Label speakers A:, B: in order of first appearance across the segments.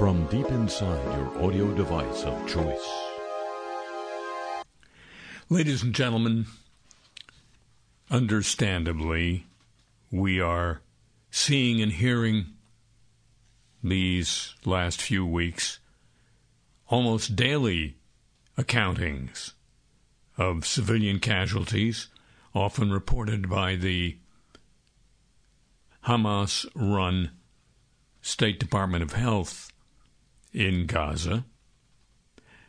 A: from deep inside your audio device of choice.
B: Ladies and gentlemen, understandably, we are seeing and hearing these last few weeks almost daily accountings of civilian casualties, often reported by the Hamas run State Department of Health in Gaza.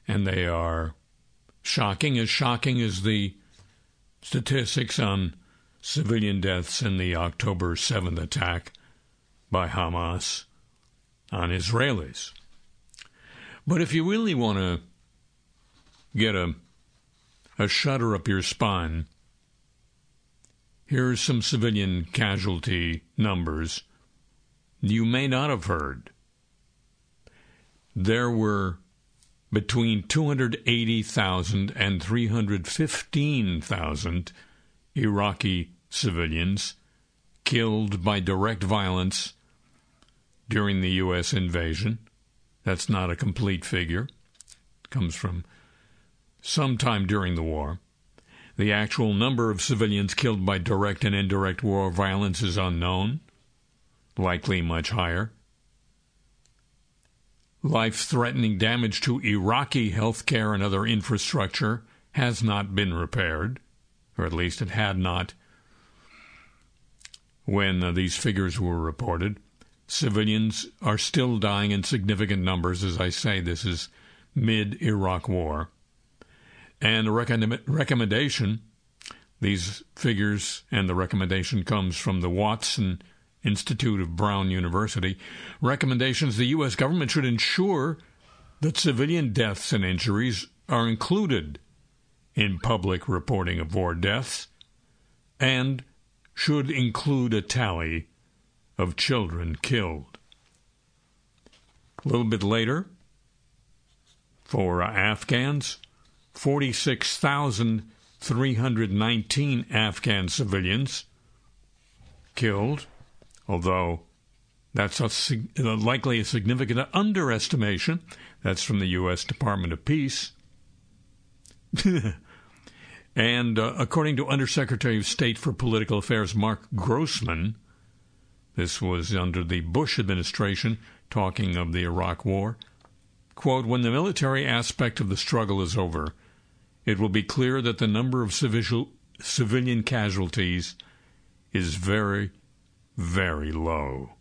B: And they are shocking, as shocking as the statistics on civilian deaths in the October 7th attack by Hamas on Israelis. But if you really want to get a, a shudder up your spine, here are some civilian casualty numbers you may not have heard. There were between 280,000 and 315,000 Iraqi civilians killed by direct violence during the U.S. invasion. That's not a complete figure. It comes from sometime during the war. The actual number of civilians killed by direct and indirect war violence is unknown, likely much higher. Life threatening damage to Iraqi healthcare and other infrastructure has not been repaired, or at least it had not when uh, these figures were reported. Civilians are still dying in significant numbers. As I say, this is mid Iraq war. And a recommendation, these figures and the recommendation comes from the Watson Institute of Brown University. Recommendations the U.S. government should ensure that civilian deaths and injuries are included in public reporting of war deaths and should include a tally of children killed. A little bit later, for Afghans, 46,319 Afghan civilians killed, although that's a, uh, likely a significant underestimation. That's from the U.S. Department of Peace. and uh, according to Undersecretary of State for Political Affairs Marc Grossman, this was under the Bush administration, talking of the Iraq War. Quote, when the military aspect of the struggle is over, it will be clear that the number of civil, civilian casualties is very, very low.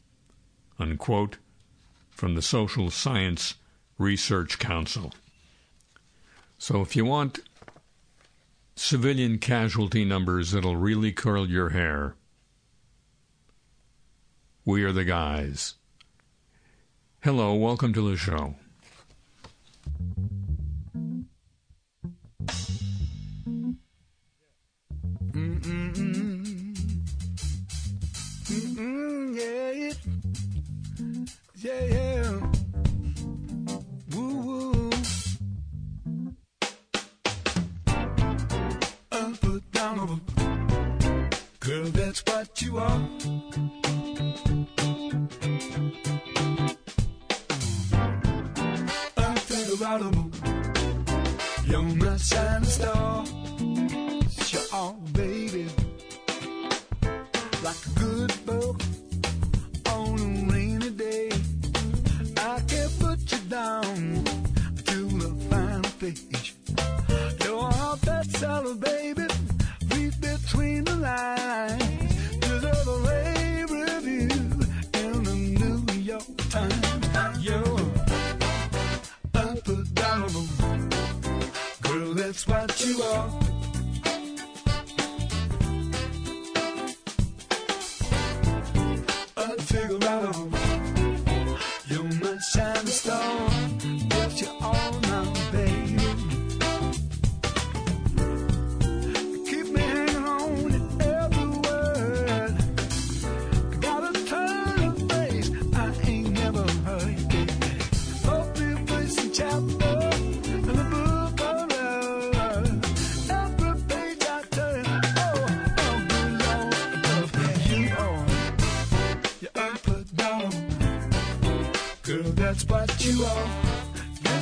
B: Unquote, from the Social Science Research Council. So if you want civilian casualty numbers that'll really curl your hair, we are the guys. Hello, welcome to the show.
C: Girl, that's what you are. unforgettable. You're my shining star. You're all, baby. Like a good book on a rainy day. I can't put you down to the final page. You're all that cellar,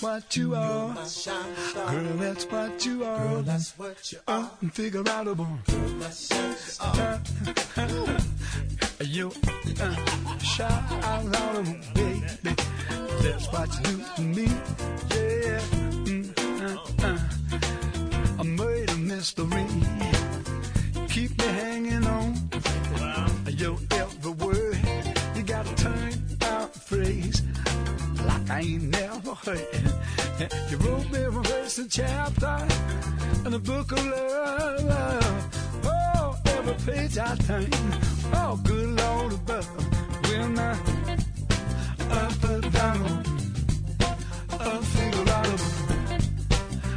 C: that's what you are. Girl, that's what you are. Girl, that's what you are. That's what you uh, shout out baby. That's what you do to me. Yeah. Mm, uh, uh. I made a mystery. Keep me hanging on. Yo, every word you gotta turn out phrase like I ain't never heard. You wrote me a verse and chapter in the book of love. Oh, every page I turn. Oh, good Lord above. When I up and down, unfigureoutable,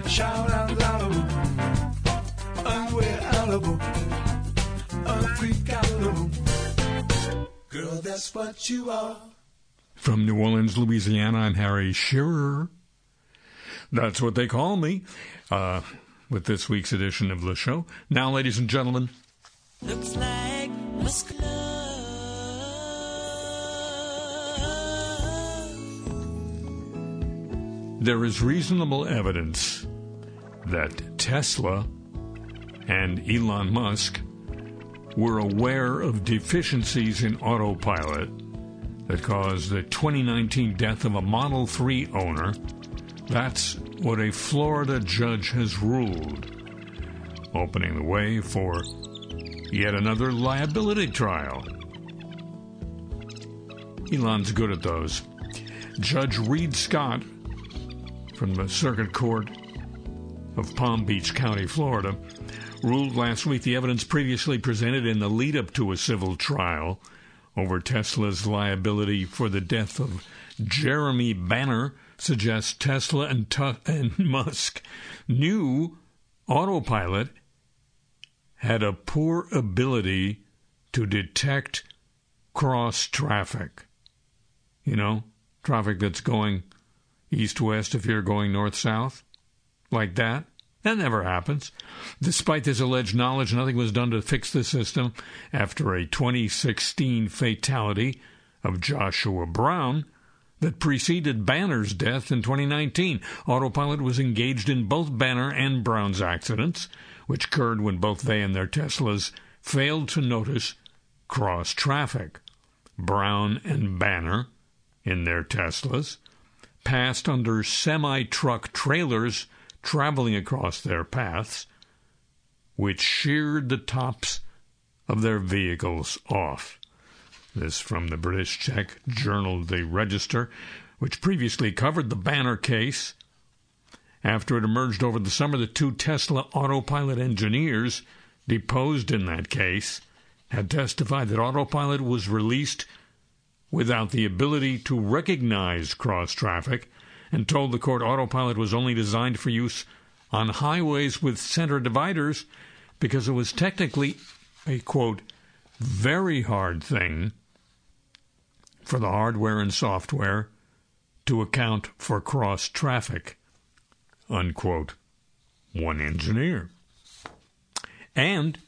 C: shout out loud, unweareoutable, unfreakoutable. Girl, that's what you are.
B: From New Orleans, Louisiana, I'm Harry Shearer. That's what they call me uh, with this week's edition of the show. Now, ladies and gentlemen,
D: Looks like
B: there is reasonable evidence that Tesla and Elon Musk were aware of deficiencies in autopilot that caused the 2019 death of a Model 3 owner. That's what a Florida judge has ruled, opening the way for yet another liability trial. Elon's good at those. Judge Reed Scott from the Circuit Court of Palm Beach County, Florida, ruled last week the evidence previously presented in the lead up to a civil trial over Tesla's liability for the death of Jeremy Banner suggests Tesla and, and Musk knew autopilot had a poor ability to detect cross traffic. You know, traffic that's going east west if you're going north south, like that. That never happens. Despite this alleged knowledge, nothing was done to fix the system after a 2016 fatality of Joshua Brown that preceded Banner's death in 2019. Autopilot was engaged in both Banner and Brown's accidents, which occurred when both they and their Teslas failed to notice cross traffic. Brown and Banner, in their Teslas, passed under semi truck trailers traveling across their paths, which sheared the tops of their vehicles off. This from the British tech journal The Register. which previously covered the Banner case. After it emerged over the summer that two Tesla autopilot engineers deposed in that case had testified that autopilot was released without the ability to recognize cross traffic and told the court autopilot was only designed for use on highways with center dividers because it was technically a quote very hard thing for the hardware and software to account for cross traffic unquote one engineer and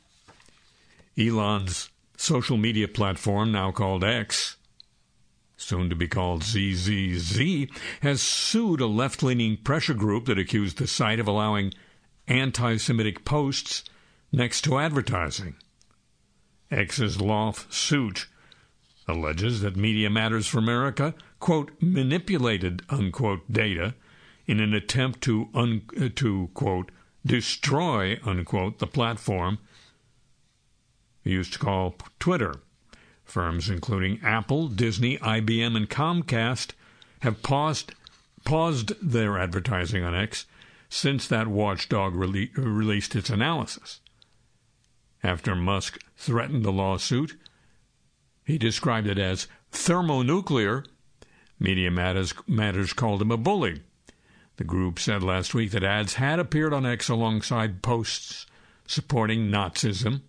B: Elon's social media platform now called X soon to be called ZZZ, has sued a left leaning pressure group that accused the site of allowing anti Semitic posts next to advertising. X's lawsuit alleges that Media Matters for America, quote, manipulated, unquote, data in an attempt to, un, to quote, destroy, unquote, the platform used to call Twitter. Firms including Apple, Disney, IBM, and Comcast have paused, paused their advertising on X since that watchdog rele- released its analysis. After Musk threatened a lawsuit, he described it as thermonuclear. Media Matters, Matters called him a bully. The group said last week that ads had appeared on X alongside posts supporting Nazism,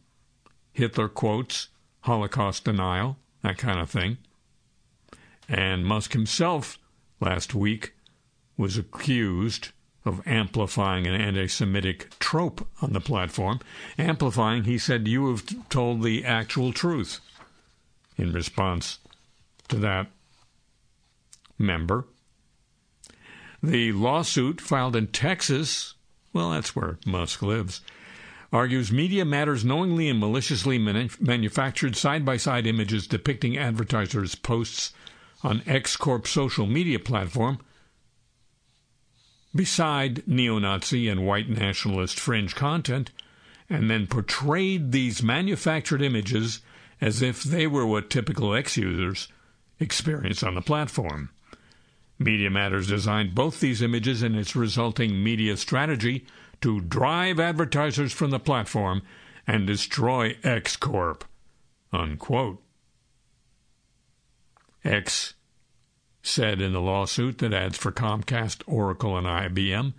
B: Hitler quotes, Holocaust denial, that kind of thing. And Musk himself last week was accused of amplifying an anti Semitic trope on the platform. Amplifying, he said, you have told the actual truth in response to that member. The lawsuit filed in Texas, well, that's where Musk lives, argues Media Matters knowingly and maliciously manufactured side by side images depicting advertisers' posts on X Corp social media platform beside neo Nazi and white nationalist fringe content, and then portrayed these manufactured images as if they were what typical X users experience on the platform. Media Matters designed both these images and its resulting media strategy to drive advertisers from the platform and destroy X Corp. Unquote. X said in the lawsuit that ads for Comcast, Oracle, and IBM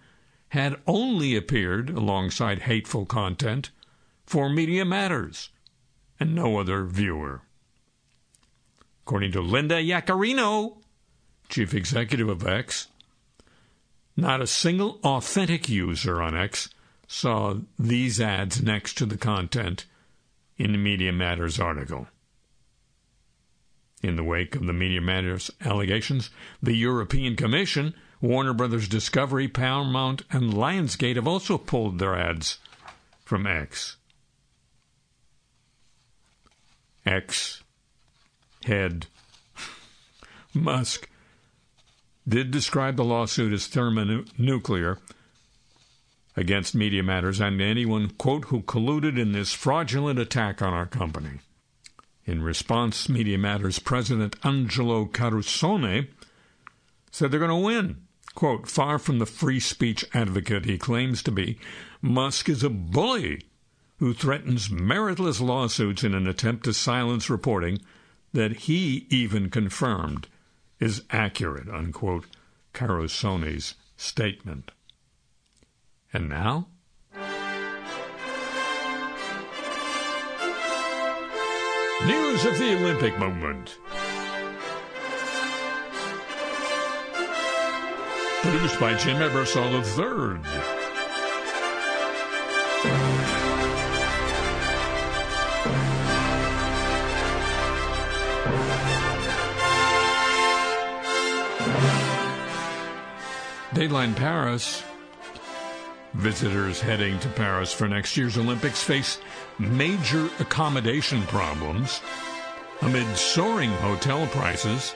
B: had only appeared alongside hateful content for Media Matters and no other viewer. According to Linda Yaccarino, chief executive of X, not a single authentic user on X saw these ads next to the content in the Media Matters article. In the wake of the Media Matters allegations, the European Commission, Warner Brothers Discovery, Paramount, and Lionsgate have also pulled their ads from X. X head Musk did describe the lawsuit as thermonuclear against Media Matters and anyone, quote, who colluded in this fraudulent attack on our company. In response, Media Matters President Angelo Carusone said they're going to win. Quote, far from the free speech advocate he claims to be, Musk is a bully who threatens meritless lawsuits in an attempt to silence reporting that he even confirmed is accurate, unquote, Carusone's statement. And now? News of the Olympic movement. Produced by Jim Ebersol III. Dateline Paris. Visitors heading to Paris for next year's Olympics face major accommodation problems amid soaring hotel prices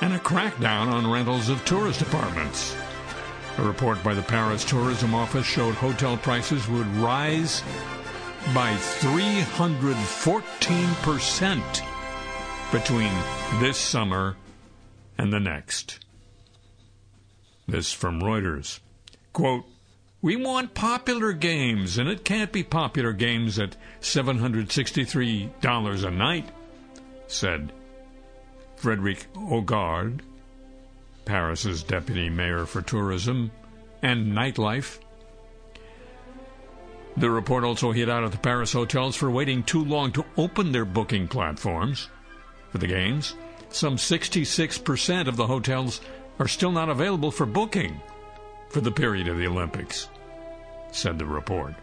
B: and a crackdown on rentals of tourist apartments. A report by the Paris Tourism Office showed hotel prices would rise by 314% between this summer and the next. This from Reuters. Quote, we want popular games, and it can't be popular games at $763 a night, said Frederic Hocquard, Paris's deputy mayor for tourism and nightlife. The report also hit out at the Paris hotels for waiting too long to open their booking platforms for the games. Some 66% of the hotels are still not available for booking for the period of the Olympics, said the report.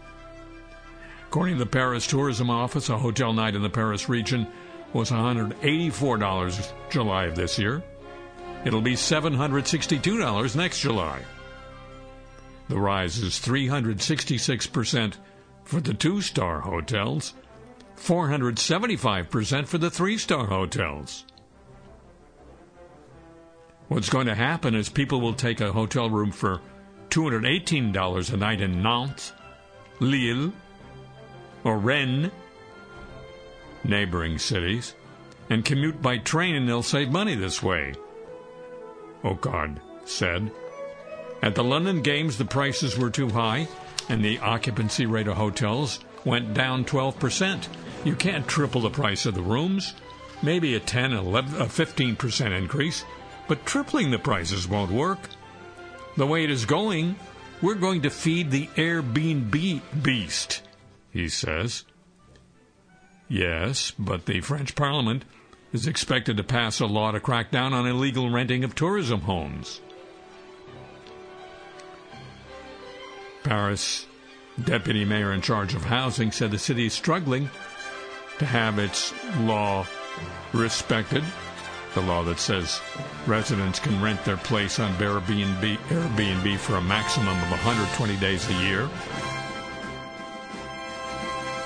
B: According to the Paris Tourism Office, a hotel night in the Paris region was $184 July of this year. It'll be $762 next July. The rise is 366% for the two star hotels, 475% for the three star hotels. What's going to happen is people will take a hotel room for $218 a night in Nantes, Lille, or Rennes, neighboring cities, and commute by train and they'll save money this way. Oh, Hocquard said. At the London Games, the prices were too high, and the occupancy rate of hotels went down 12%. You can't triple the price of the rooms. Maybe a 10, 11, a 15% increase but tripling the prices won't work. The way it is going, we're going to feed the Airbnb beast, he says. Yes, but the French Parliament is expected to pass a law to crack down on illegal renting of tourism homes. Paris deputy mayor in charge of housing said the city is struggling to have its law respected the law that says residents can rent their place on Airbnb, Airbnb for a maximum of 120 days a year.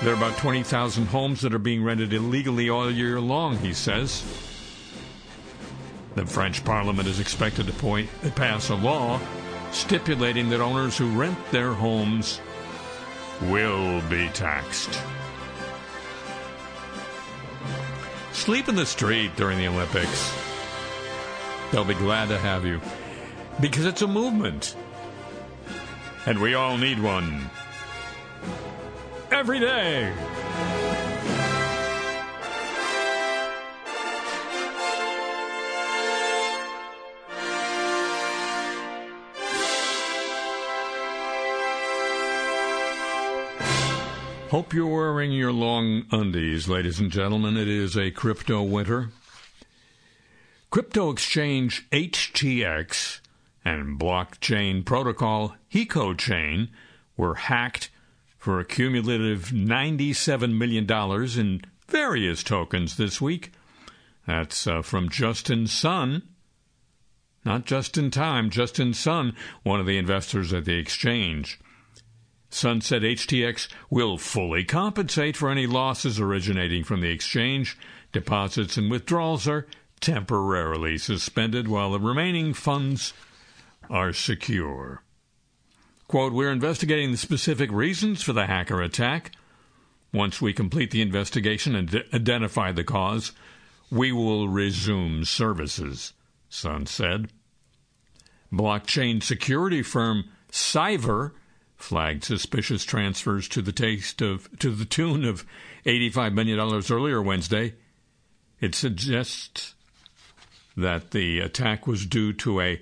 B: There are about 20,000 homes that are being rented illegally all year long, he says. The French parliament is expected to point, pass a law stipulating that owners who rent their homes will be taxed. Sleep in the street during the Olympics. They'll be glad to have you because it's a movement. And we all need one. Every day. Hope you're wearing your long undies, ladies and gentlemen. It is a crypto winter. Crypto exchange HTX and blockchain protocol HecoChain were hacked for a cumulative $97 million in various tokens this week. That's uh, from Justin Sun. Not just in time, Justin Sun, one of the investors at the exchange. Sun said HTX will fully compensate for any losses originating from the exchange. Deposits and withdrawals are temporarily suspended while the remaining funds are secure. Quote, We're investigating the specific reasons for the hacker attack. Once we complete the investigation and d- identify the cause, we will resume services, Sun said. Blockchain security firm Cyver flagged suspicious transfers to the taste of to the tune of $85 million earlier Wednesday. It suggests that the attack was due to a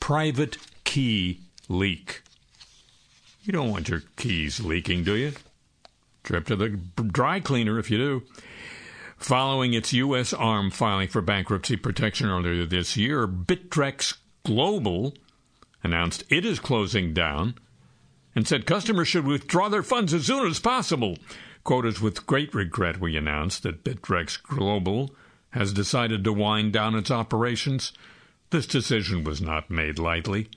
B: private key leak. You don't want your keys leaking, do you? Trip to the dry cleaner if you do. Following its U.S. arm filing for bankruptcy protection earlier this year, Bittrex Global announced it is closing down and said customers should withdraw their funds as soon as possible. Quotas with great regret, we announced that Bittrex Global has decided to wind down its operations. This decision was not made lightly,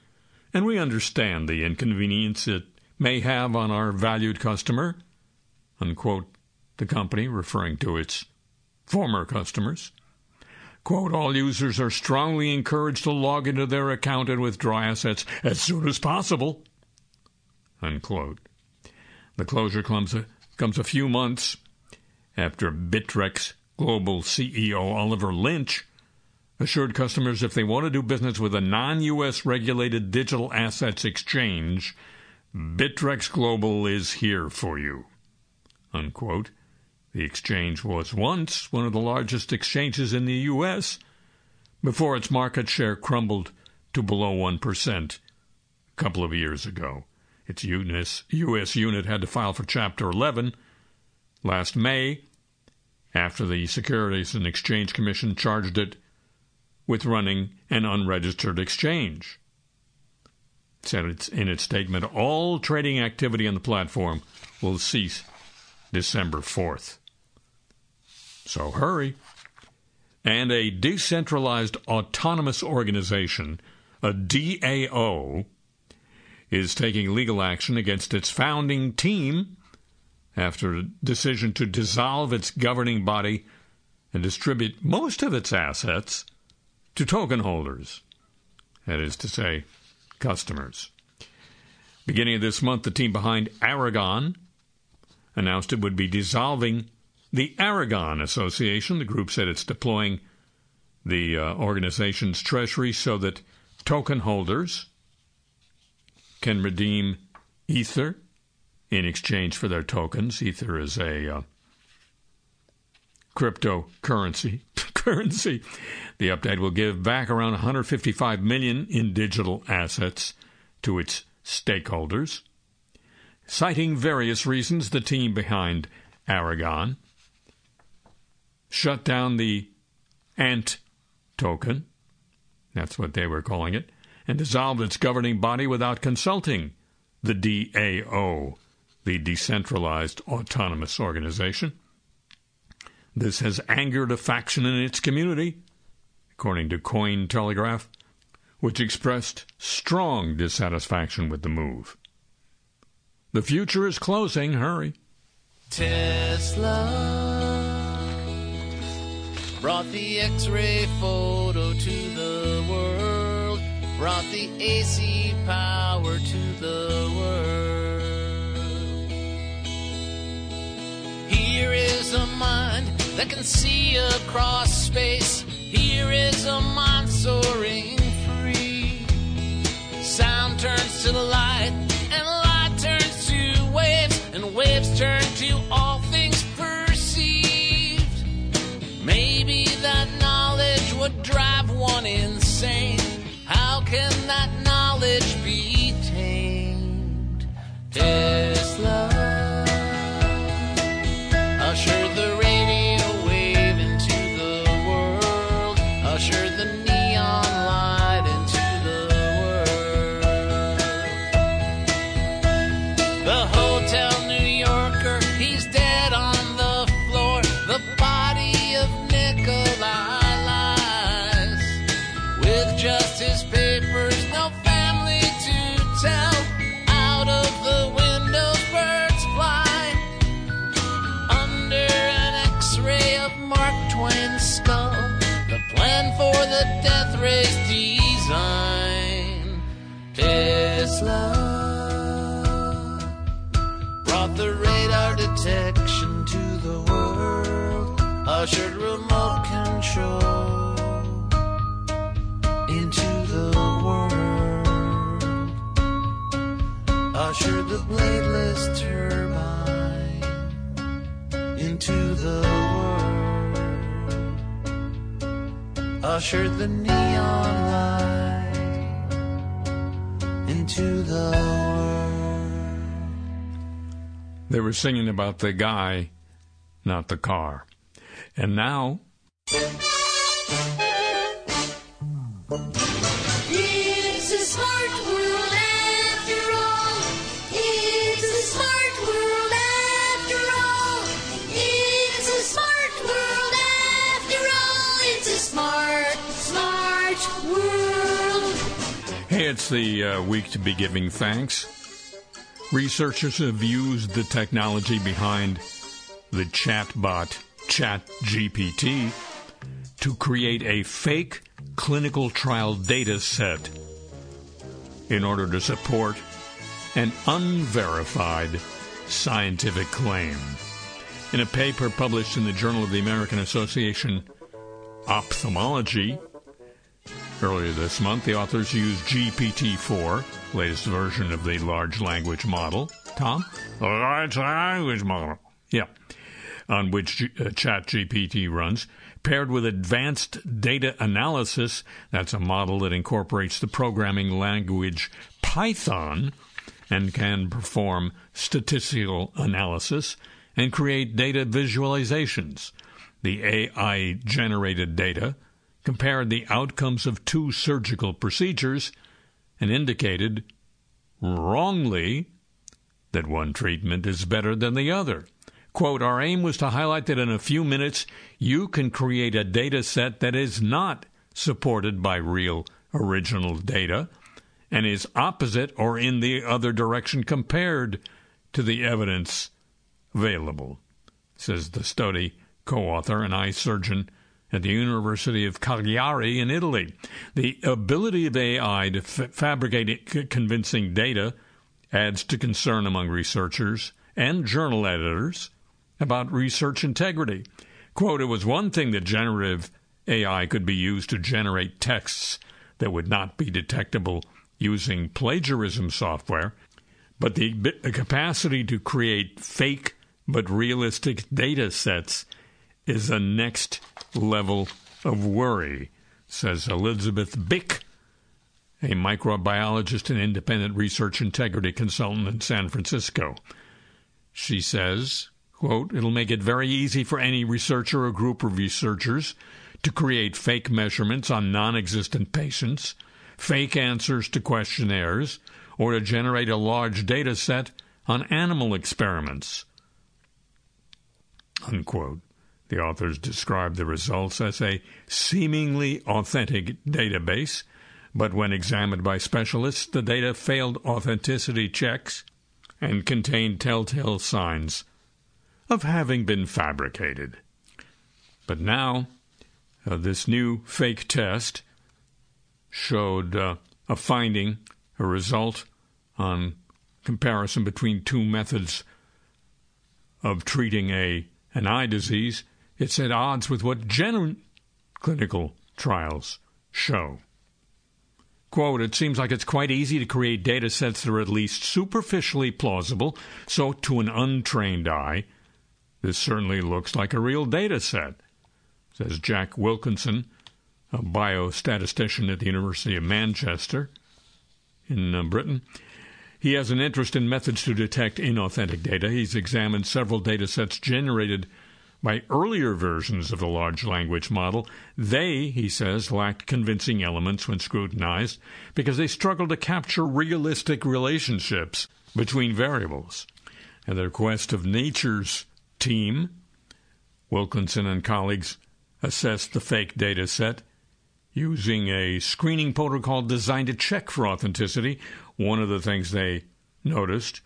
B: and we understand the inconvenience it may have on our valued customer. Unquote, the company referring to its former customers. Quote, all users are strongly encouraged to log into their account and withdraw assets as soon as possible. Unquote. The closure comes a, comes a few months after Bittrex Global CEO Oliver Linch assured customers if they want to do business with a non U.S. regulated digital assets exchange, Bittrex Global is here for you. Unquote. The exchange was once one of the largest exchanges in the U.S. before its market share crumbled to below 1% a couple of years ago. Its US, U.S. unit had to file for Chapter 11 last May after the Securities and Exchange Commission charged it with running an unregistered exchange said in its statement all trading activity on the platform will cease December 4th. So hurry. And a decentralized autonomous organization, a DAO, is taking legal action against its founding team after a decision to dissolve its governing body and distribute most of its assets to token holders. That is to say, customers. Beginning of this month, the team behind Aragon announced it would be dissolving the Aragon Association. The group said it's deploying the uh, organization's treasury so that token holders can redeem Ether in exchange for their tokens. Ether is a uh, cryptocurrency currency. The update will give back around 155 million in digital assets to its stakeholders. Citing various reasons, the team behind Aragon shut down the ANT token, that's what they were calling it, and dissolved its governing body without consulting the DAO, the Decentralized Autonomous Organization. This has angered a faction in its community, according to Cointelegraph, which expressed strong dissatisfaction with the move. The future is closing. Hurry.
E: Tesla brought the X ray photo to the world, brought the AC power to the world. Here is a mind that can see across space. Here is a mind soaring free. Sound turns to the light, and light turns to waves, and waves turn to all things perceived. Maybe that knowledge would drive one insane. Can that knowledge be tamed? Tesla. Death race design. Tesla brought the radar detection to the world. Ushered remote control into the world. Ushered the bladeless turbine into the world. Ushered the neon light into the world.
B: They were singing about the guy, not the car. And now, the uh, week to be giving thanks. Researchers have used the technology behind the chatbot ChatGPT to create a fake clinical trial data set in order to support an unverified scientific claim. In a paper published in the Journal of the American Association Ophthalmology, Earlier this month, the authors used GPT-4, latest version of the large language model. Tom? Large language model. Yeah. On which G- uh, ChatGPT runs, paired with advanced data analysis, that's a model that incorporates the programming language Python and can perform statistical analysis and create data visualizations. The AI generated data compared the outcomes of two surgical procedures and indicated wrongly that one treatment is better than the other. Quote, our aim was to highlight that in a few minutes you can create a data set that is not supported by real original data and is opposite or in the other direction compared to the evidence available, says the study co author and eye surgeon at the University of Cagliari in Italy. The ability of AI to f- fabricate convincing data adds to concern among researchers and journal editors about research integrity. Quote, it was one thing that generative AI could be used to generate texts that would not be detectable using plagiarism software, but the capacity to create fake but realistic data sets is a next level of worry, says Elisabeth Bik, a microbiologist and independent research integrity consultant in San Francisco. She says, quote, it'll make it very easy for any researcher or group of researchers to create fake measurements on non existent patients, fake answers to questionnaires, or to generate a large data set on animal experiments. Unquote. The authors describe the results as a seemingly authentic database, but when examined by specialists, the data failed authenticity checks and contained telltale signs of having been fabricated. But now, uh, this new fake test showed uh, a finding, a result on comparison between two methods of treating a an eye disease it's at odds with what genuine clinical trials show. Quote, it seems like it's quite easy to create data sets that are at least superficially plausible, so to an untrained eye, this certainly looks like a real data set, says Jack Wilkinson, a biostatistician at the University of Manchester in uh, Britain. He has an interest in methods to detect inauthentic data. He's examined several data sets generated by earlier versions of the large language model, they, he says, lacked convincing elements when scrutinized because they struggled to capture realistic relationships between variables. At the request of Nature's team, Wilkinson and colleagues assessed the fake data set using a screening protocol designed to check for authenticity. One of the things they noticed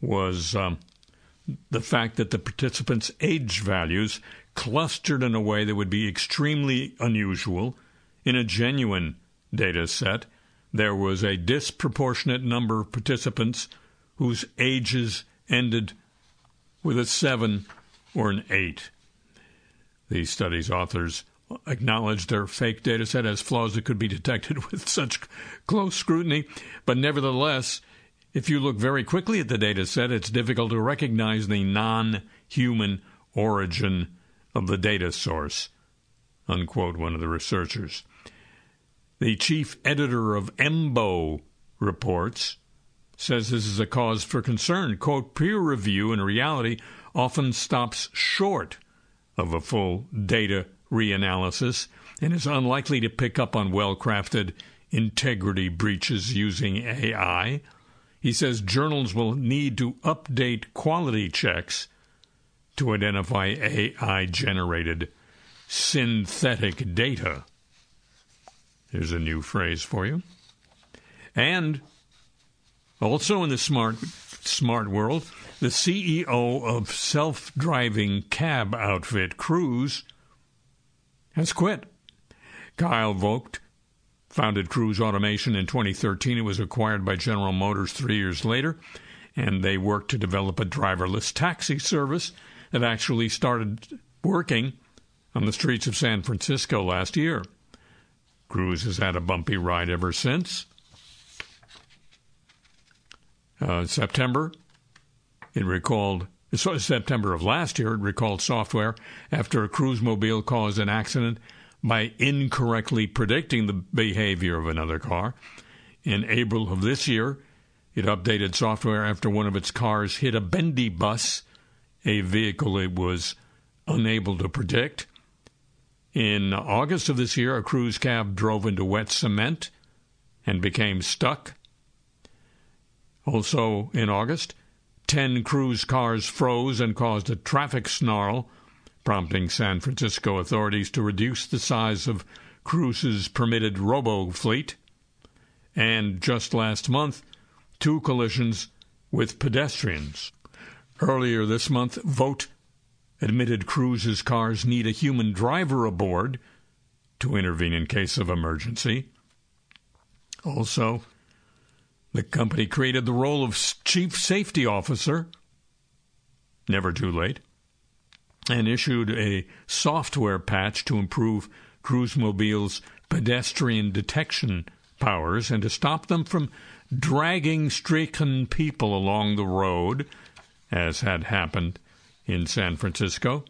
B: was um, the fact that the participants' age values clustered in a way that would be extremely unusual in a genuine data set. There was a disproportionate number of participants whose ages ended with a 7 or an 8. These studies' authors acknowledged their fake data set has flaws that could be detected with such close scrutiny, but nevertheless, if you look very quickly at the data set, it's difficult to recognize the non human origin of the data source, unquote, one of the researchers. The chief editor of EMBO reports says this is a cause for concern. Quote, peer review in reality often stops short of a full data reanalysis and is unlikely to pick up on well crafted integrity breaches using AI he says journals will need to update quality checks to identify AI generated synthetic data. Here's a new phrase for you. And also in the smart smart world, the CEO of self-driving cab outfit Cruise has quit. Kyle Vogt founded Cruise Automation in 2013. It was acquired by General Motors three years later, and they worked to develop a driverless taxi service that actually started working on the streets of San Francisco last year. Cruise has had a bumpy ride ever since. Uh, September, it recalled September of last year, it recalled software after a cruise mobile caused an accident by incorrectly predicting the behavior of another car. In April of this year, it updated software after one of its cars hit a bendy bus, a vehicle it was unable to predict. In August of this year, a cruise cab drove into wet cement and became stuck. Also in August, 10 cruise cars froze and caused a traffic snarl, prompting San Francisco authorities to reduce the size of Cruise's permitted robo fleet. And just last month, two collisions with pedestrians. Earlier this month, Vogt admitted Cruise's cars need a human driver aboard to intervene in case of emergency. Also, the company created the role of chief safety officer, never too late, and issued a software patch to improve Cruise Mobile's pedestrian detection powers and to stop them from dragging stricken people along the road, as had happened in San Francisco.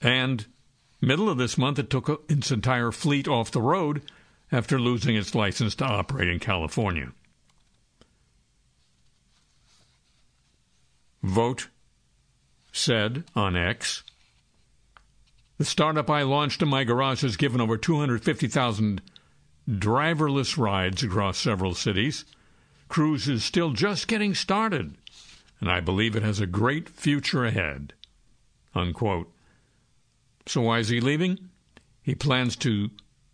B: And middle of this month, it took its entire fleet off the road after losing its license to operate in California. Vogt said on X The startup I launched in my garage has given over 250,000 driverless rides across several cities. Cruise is still just getting started, and I believe it has a great future ahead. Unquote. So why is he leaving? He plans to,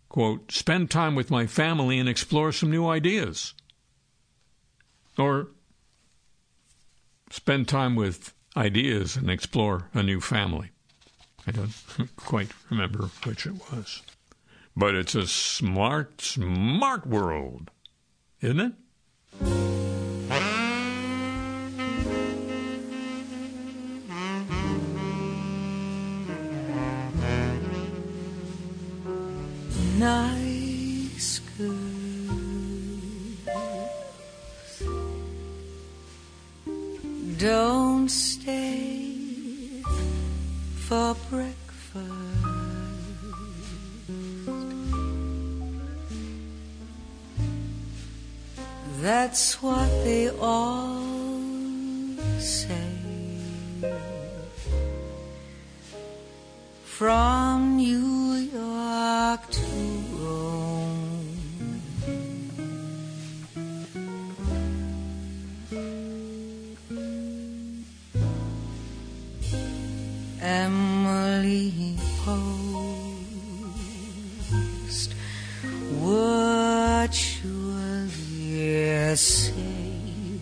B: quote, spend time with my family and explore some new ideas. Or spend time with ideas and explore a new family. I don't quite remember which it was. But it's a smart, smart world, isn't it?
D: Nice girl. Don't for breakfast. That's what they all say. From New York to Post would surely say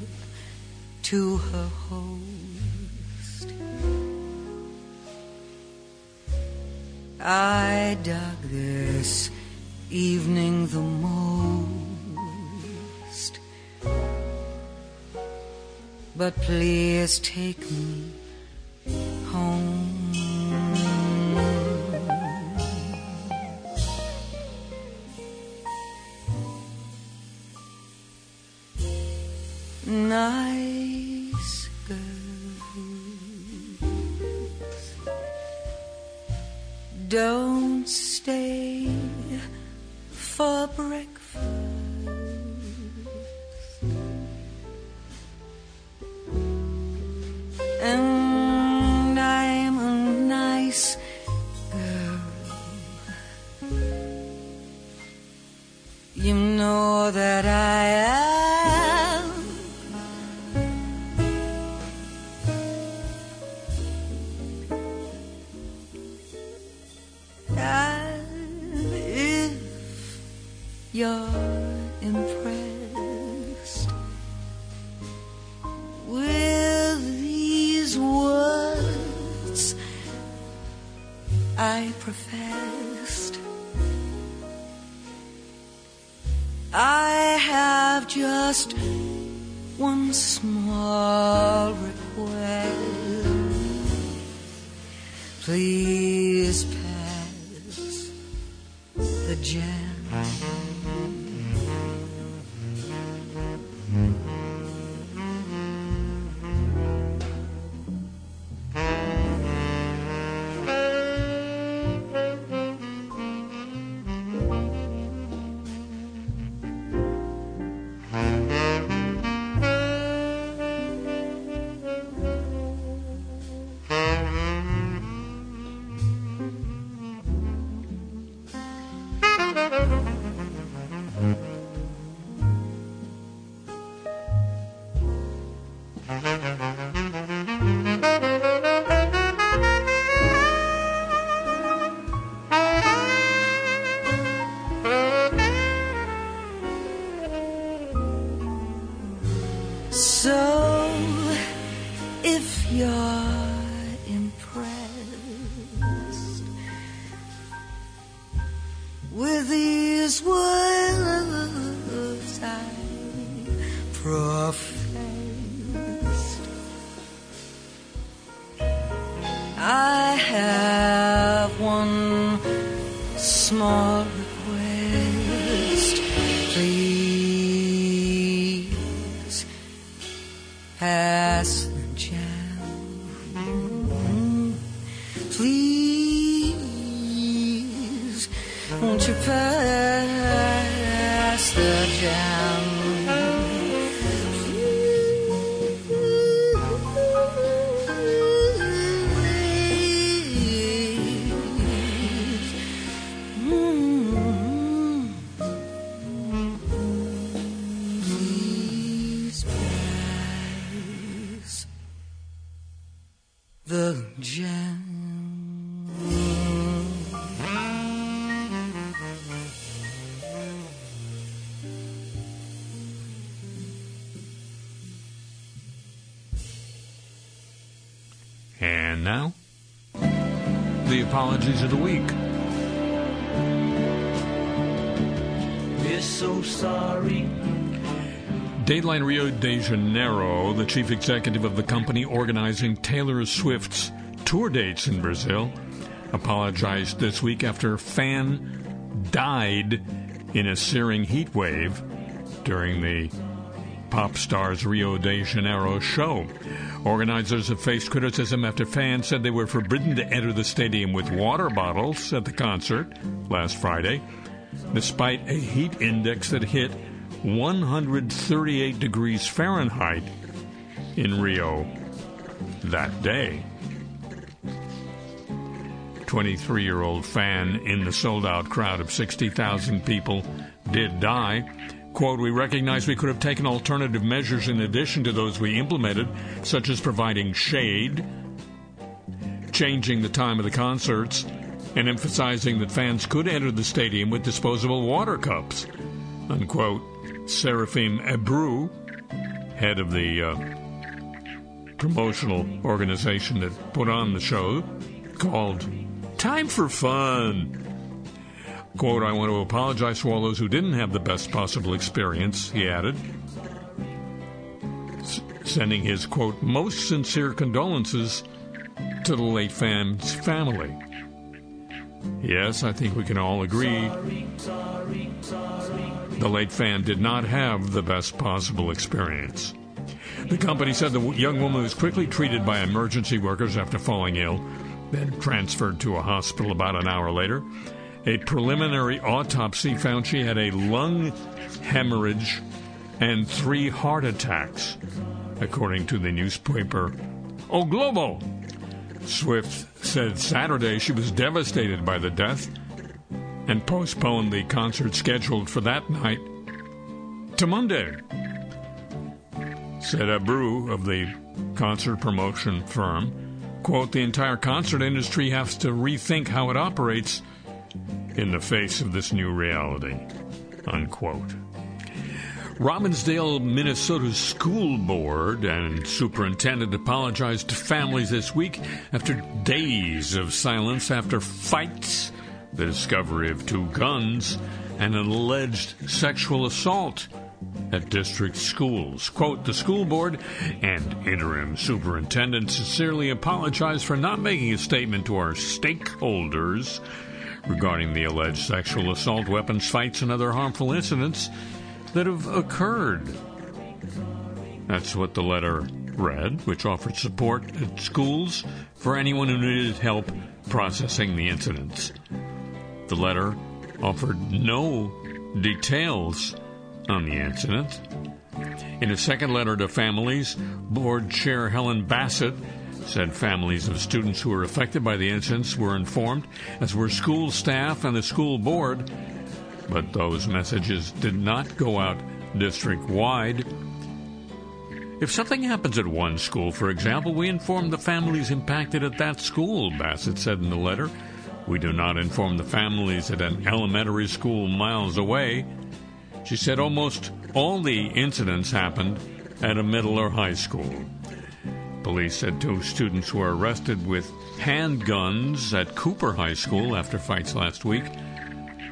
D: to her host, I dug this evening the most, but please take me And
B: now, the apologies of the week.
C: We're so sorry.
B: Dateline Rio de Janeiro, the chief executive of the company organizing Taylor Swift's tour dates in Brazil, apologized this week after a fan died in a searing heat wave during the pop star's Rio de Janeiro show. Organizers have faced criticism after fans said they were forbidden to enter the stadium with water bottles at the concert last Friday, despite a heat index that hit 138 degrees Fahrenheit in Rio that day. 23 year old fan in the sold out crowd of 60,000 people did die. Quote, we recognize we could have taken alternative measures in addition to those we implemented, such as providing shade, changing the time of the concerts, and emphasizing that fans could enter the stadium with disposable water cups. Unquote. Serafim Abreu, head of the uh, promotional organization that put on the show, called Time for Fun. Quote, I want to apologize to all those who didn't have the best possible experience, he added, S- sending his, quote, most sincere condolences to the late fan's family. Yes, I think we can all agree the late fan did not have the best possible experience. The company said the young woman was quickly treated by emergency workers after falling ill, then transferred to a hospital about an hour later. A preliminary autopsy found she had a lung hemorrhage and three heart attacks, according to the newspaper O Globo. Swift said Saturday she was devastated by the death and postponed the concert scheduled for that night to Monday. Said Abreu of the concert promotion firm, quote, the entire concert industry has to rethink how it operates in the face of this new reality, unquote. Robbinsdale, Minnesota School Board and superintendent apologized to families this week after days of silence after fights, the discovery of two guns, and an alleged sexual assault at district schools. Quote, the school board and interim superintendent sincerely apologize for not making a statement to our stakeholders regarding the alleged sexual assault, weapons, fights, and other harmful incidents that have occurred. That's what the letter read, which offered support at schools for anyone who needed help processing the incidents. The letter offered no details on the incident. In a second letter to families, Board Chair Helen Bassett said families of students who were affected by the incidents were informed, as were school staff and the school board, but those messages did not go out district wide. If something happens at one school, for example, we inform the families impacted at that school, Bassett said in the letter. We do not inform the families at an elementary school miles away. She said almost all the incidents happened at a middle or high school. Police said two students were arrested with handguns at Cooper High School after fights last week,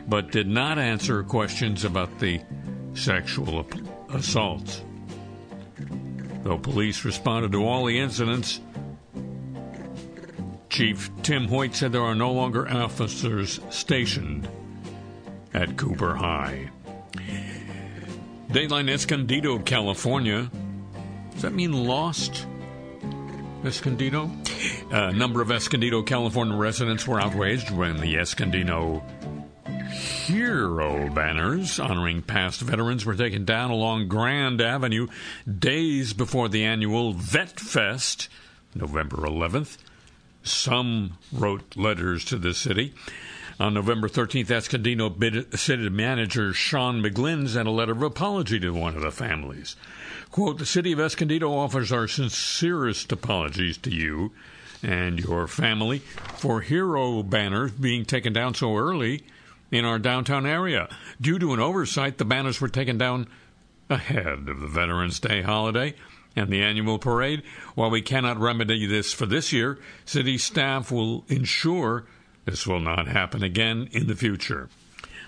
B: but did not answer questions about the sexual assaults. Though police responded to all the incidents, Chief Tim Hoyt said there are no longer officers stationed at Cooper High. Dateline Escondido, California. Does that mean lost? Escondido? A number of Escondido, California residents were outraged when the Escondido hero banners honoring past veterans were taken down along Grand Avenue days before the annual Vet Fest, November 11th. Some wrote letters to the city. On November 13th, Escondido city manager Sean McGlynn sent a letter of apology to one of the families. Quote, the city of Escondido offers our sincerest apologies to you and your family for hero banners being taken down so early in our downtown area. Due to an oversight, the banners were taken down ahead of the Veterans Day holiday and the annual parade. While we cannot remedy this for this year, city staff will ensure this will not happen again in the future.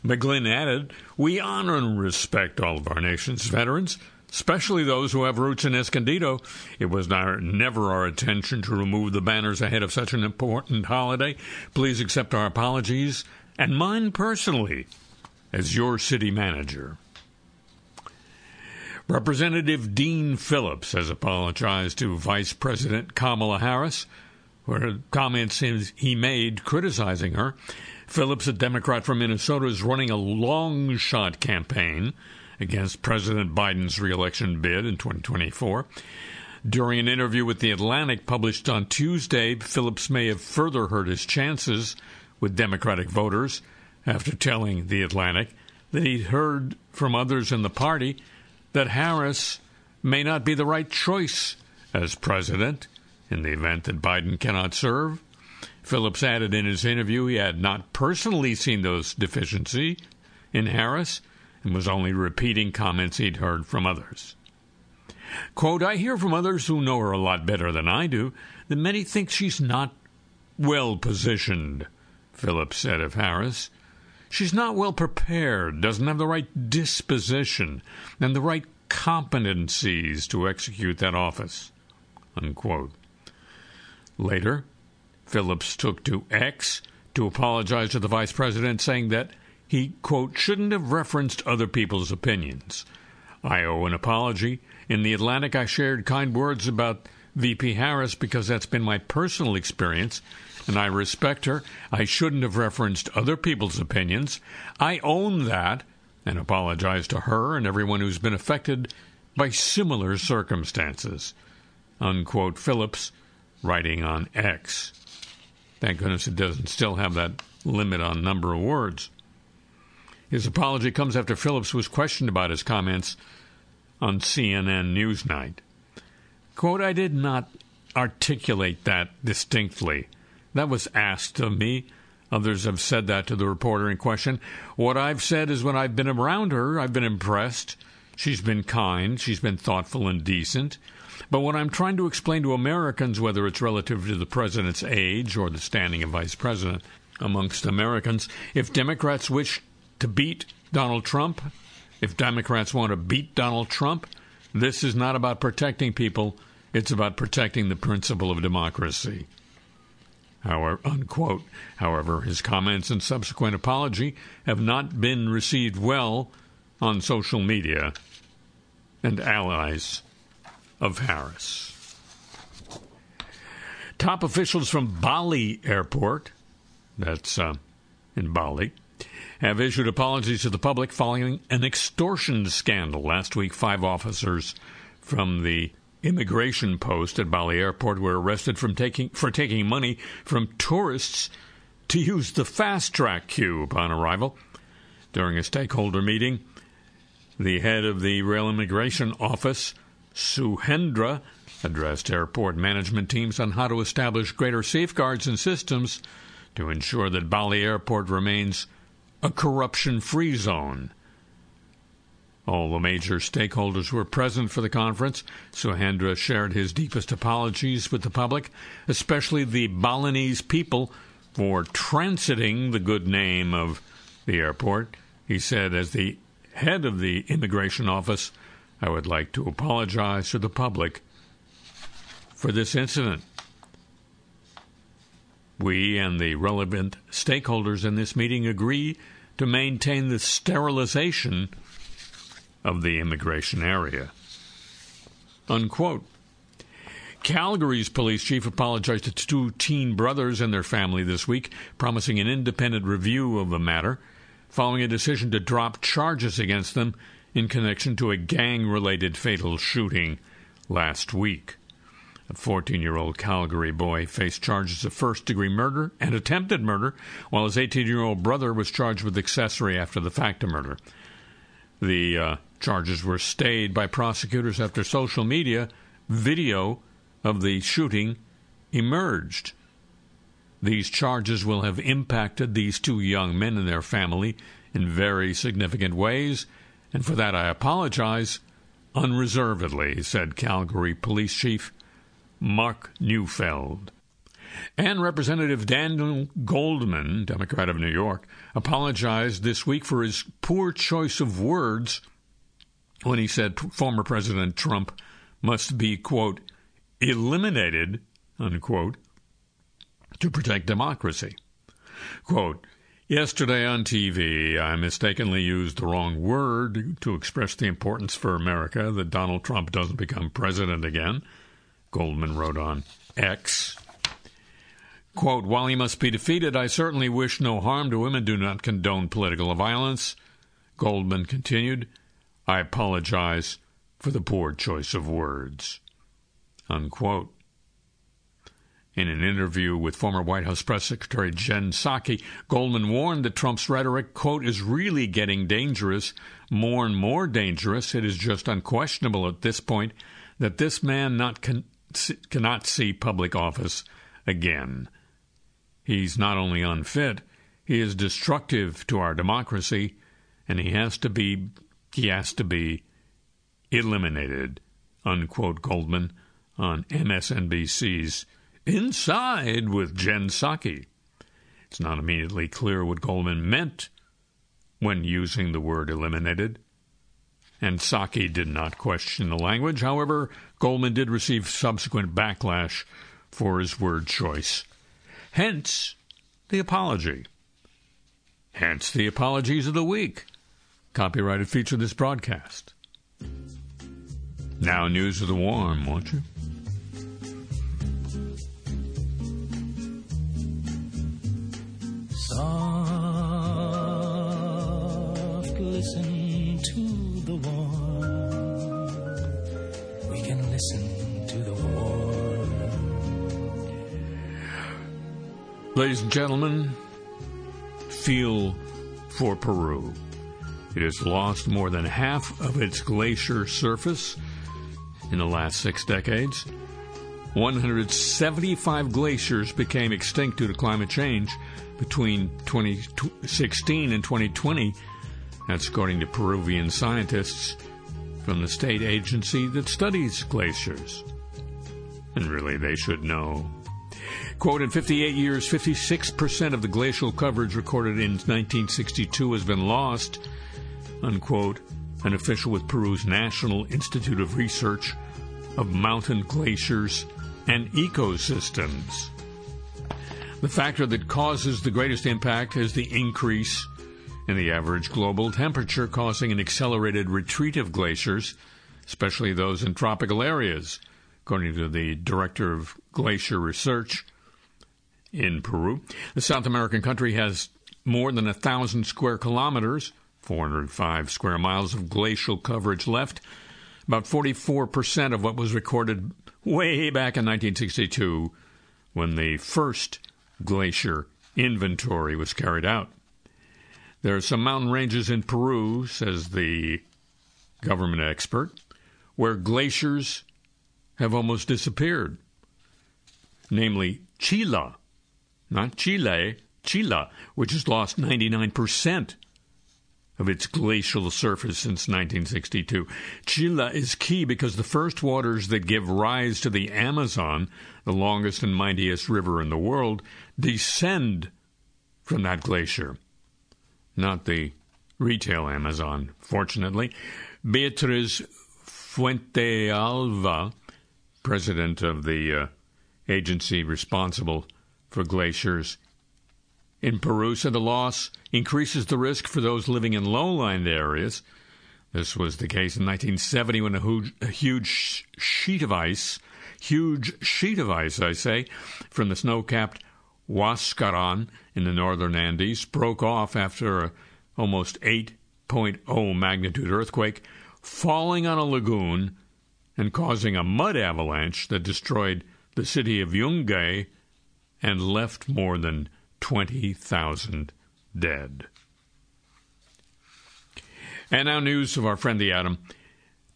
B: McGlynn added, We honor and respect all of our nation's veterans, especially those who have roots in Escondido. It was our, never our intention to remove the banners ahead of such an important holiday. Please accept our apologies and mine personally as your city manager. Representative Dean Phillips has apologized to Vice President Kamala Harris for comments he made criticizing her. Phillips, a Democrat from Minnesota, is running a long shot campaign against President Biden's reelection bid in 2024. During an interview with The Atlantic published on Tuesday, Phillips may have further hurt his chances with Democratic voters after telling The Atlantic that he'd heard from others in the party that Harris may not be the right choice as president in the event that Biden cannot serve. Phillips added in his interview he had not personally seen those deficiencies in Harris and was only repeating comments he'd heard from others. Quote, I hear from others who know her a lot better than I do that many think she's not well positioned, Phillips said of Harris. She's not well prepared, doesn't have the right disposition, and the right competencies to execute that office. Unquote. Later, Phillips took to X to apologize to the vice president, saying that he, quote, shouldn't have referenced other people's opinions. I owe an apology. In the Atlantic, I shared kind words about VP Harris because that's been my personal experience and I respect her. I shouldn't have referenced other people's opinions. I own that and apologize to her and everyone who's been affected by similar circumstances. Unquote Phillips, writing on X. Thank goodness it doesn't still have that limit on number of words. His apology comes after Phillips was questioned about his comments on CNN Newsnight. Quote, I did not articulate that distinctly. That was asked of me. Others have said that to the reporter in question. What I've said is when I've been around her, I've been impressed. She's been kind, she's been thoughtful and decent. But when I'm trying to explain to Americans, whether it's relative to the president's age or the standing of vice president amongst Americans, if Democrats wish to beat Donald Trump, if Democrats want to beat Donald Trump, this is not about protecting people, it's about protecting the principle of democracy. However, unquote. However, his comments and subsequent apology have not been received well on social media and allies of Harris. Top officials from Bali Airport, that's uh, in Bali, have issued apologies to the public following an extortion scandal. Last week, five officers from the immigration post at Bali Airport were arrested from taking, for taking money from tourists to use the fast track queue upon arrival. During a stakeholder meeting, the head of the Rai Immigration Office, Suhendra, addressed airport management teams on how to establish greater safeguards and systems to ensure that Bali Airport remains a corruption free zone. All the major stakeholders were present for the conference. Suhendra shared his deepest apologies with the public, especially the Balinese people, for transiting the good name of the airport. He said, as the head of the immigration office, I would like to apologize to the public for this incident. We and the relevant stakeholders in this meeting agree to maintain the sterilization of the immigration area. Unquote. Calgary's police chief apologized to two teen brothers and their family this week, promising an independent review of the matter, following a decision to drop charges against them in connection to a gang related fatal shooting last week. A 14 year old Calgary boy faced charges of first degree murder and attempted murder, while his 18 year old brother was charged with accessory after the fact of murder. The uh, charges were stayed by prosecutors after social media video of the shooting emerged. These charges will have impacted these two young men and their family in very significant ways, and for that I apologize unreservedly, said Calgary Police Chief Mark Neufeld. And Representative Daniel Goldman, Democrat of New York, apologized this week for his poor choice of words when he said former President Trump must be, quote, eliminated, unquote, to protect democracy. Quote, Yesterday on TV, I mistakenly used the wrong word to express the importance for America that Donald Trump doesn't become president again. Goldman wrote on X. Quote, While he must be defeated, I certainly wish no harm to him and do not condone political violence. Goldman continued, I apologize for the poor choice of words. Unquote. In an interview with former White House Press Secretary Jen Psaki, Goldman warned that Trump's rhetoric, quote, is really getting dangerous, more and more dangerous. It is just unquestionable at this point that this man not con- cannot see public office again. He's not only unfit, he is destructive to our democracy, and he has to be he has to be eliminated, unquote Goldman on MSNBC's Inside with Jen Psaki. It's not immediately clear what Goldman meant when using the word eliminated, and Psaki did not question the language. However, Goldman did receive subsequent backlash for his word choice. Hence, the apology. Hence, the apologies of the week. Copyrighted feature of this broadcast. Now, news of the warm, won't you?
F: Soft, listen to the warm. We can listen to the warm.
B: Ladies and gentlemen, feel for Peru. It has lost more than half of its glacier surface in the last six decades. 175 glaciers became extinct due to climate change between 2016 and 2020. That's according to Peruvian scientists from the state agency that studies glaciers. And really, they should know. Quote, in 58 years, 56% of the glacial coverage recorded in 1962 has been lost, unquote, an official with Peru's National Institute of Research of Mountain Glaciers and Ecosystems. The factor that causes the greatest impact is the increase in the average global temperature, causing an accelerated retreat of glaciers, especially those in tropical areas, according to the director of glacier research in Peru. The South American country has more than a thousand square kilometers, 405 square miles of glacial coverage left, about 44% of what was recorded way back in 1962 when the first glacier inventory was carried out. There are some mountain ranges in Peru, says the government expert, where glaciers have almost disappeared, namely Chila, not Chile, Chila, which has lost 99% of its glacial surface since 1962. Chila is key because the first waters that give rise to the Amazon, the longest and mightiest river in the world, descend from that glacier. Not the retail Amazon, fortunately. Beatriz Fuentealba, president of the uh, agency responsible for glaciers in Peru, said the loss increases the risk for those living in low-lying areas. This was the case in 1970 when a huge, a huge sheet of ice, huge sheet of ice, I say, from the snow-capped Huascaran in the northern Andes broke off after a almost 8.0 magnitude earthquake, falling on a lagoon and causing a mud avalanche that destroyed the city of Yungay and left more than 20,000 dead. And now news of our friend the Atom.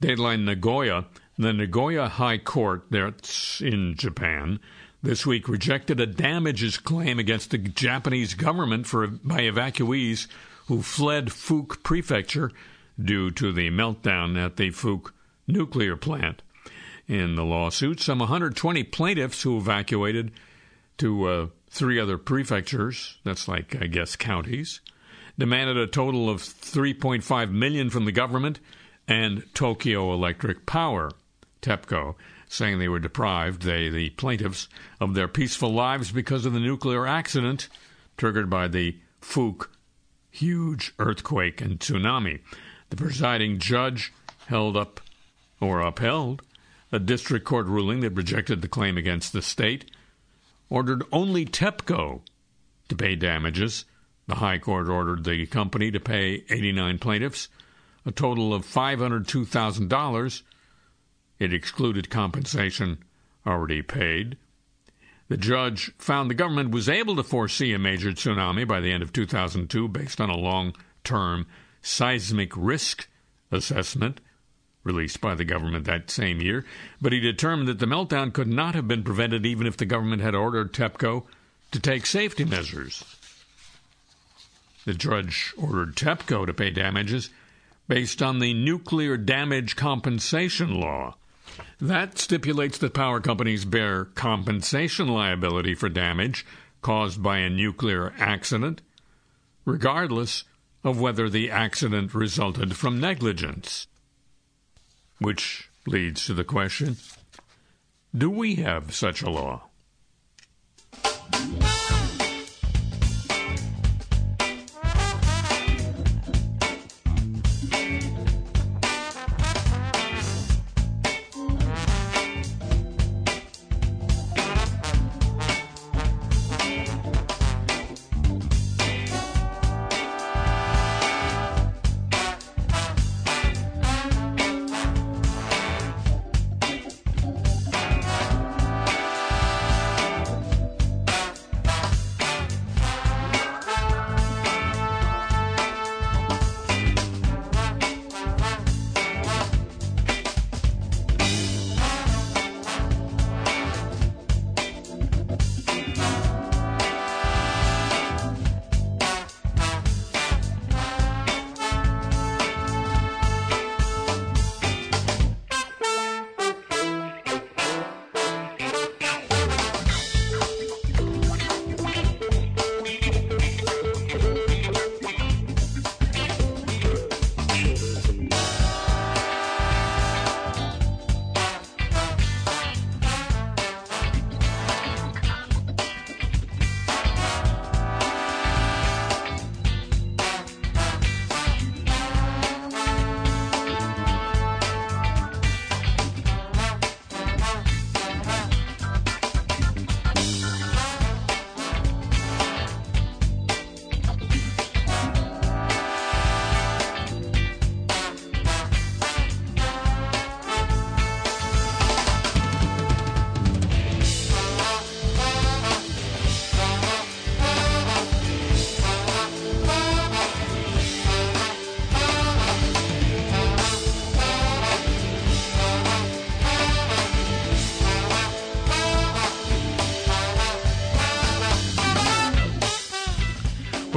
B: Dateline Nagoya. The Nagoya High Court, that's in Japan, this week rejected a damages claim against the Japanese government for by evacuees who fled Fukushima Prefecture due to the meltdown at the Fukushima nuclear plant. In the lawsuit, some 120 plaintiffs who evacuated to uh, three other prefectures, that's like, I guess, counties, demanded a total of 3.5 million from the government and Tokyo Electric Power, TEPCO, saying they were deprived, they, the plaintiffs, of their peaceful lives because of the nuclear accident triggered by the Fukushima huge earthquake and tsunami. The presiding judge held up or upheld a district court ruling that rejected the claim against the state, ordered only TEPCO to pay damages. The High Court ordered the company to pay 89 plaintiffs a total of $502,000. It excluded compensation already paid. The judge found the government was able to foresee a major tsunami by the end of 2002 based on a long term seismic risk assessment released by the government that same year, but he determined that the meltdown could not have been prevented even if the government had ordered TEPCO to take safety measures. The judge ordered TEPCO to pay damages based on the Nuclear Damage Compensation Law. That stipulates that power companies bear compensation liability for damage caused by a nuclear accident, regardless of whether the accident resulted from negligence. Which leads to the question do we have such a law?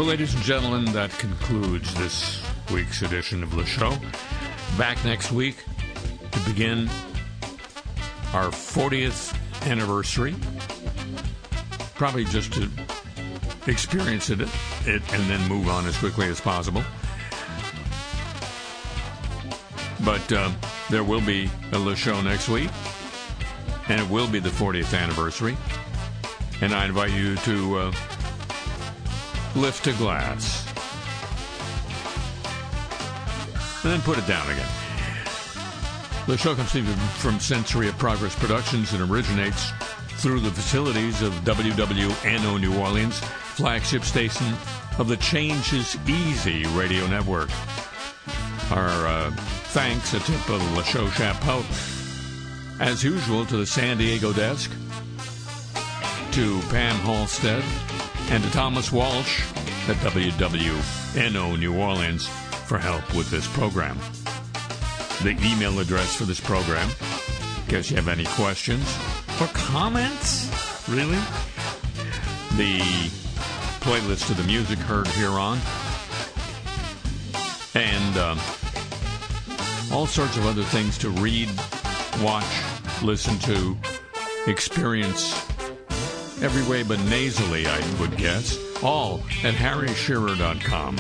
B: Well, ladies and gentlemen, that concludes this week's edition of the show. Back next week to begin our 40th anniversary. Probably just to experience it, it and then move on as quickly as possible. But uh, there will be a Le Show next week, and it will be the 40th anniversary. And I invite you to uh, lift a glass and then put it down again. The show comes to from Century of Progress Productions and originates through the facilities of WWNO New Orleans, flagship station of the Change is Easy radio network. Our uh, thanks, a tip of Le Show Chapeau, as usual, to the San Diego desk, to Pam Halstead, and to Thomas Walsh at WWNO New Orleans for help with this program. The email address for this program, in case you have any questions or comments, really. The playlist of the music heard here on, and um, all sorts of other things to read, watch, listen to, experience every way but nasally, I would guess. All at harryshearer.com.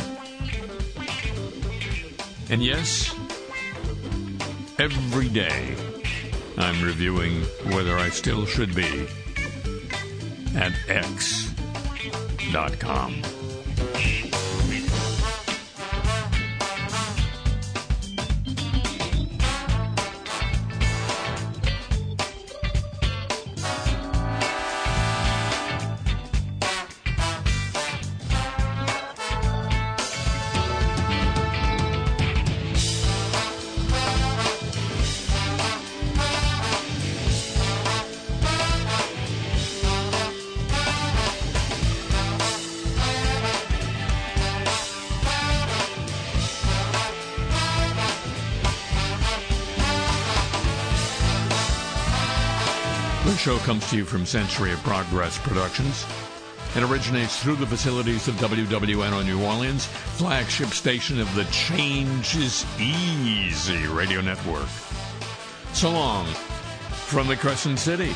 B: And yes, every day I'm reviewing whether I still should be at x.com. comes to you from Century of Progress Productions and originates through the facilities of WWNO New Orleans, flagship station of the Change is Easy radio network. So long from the Crescent City.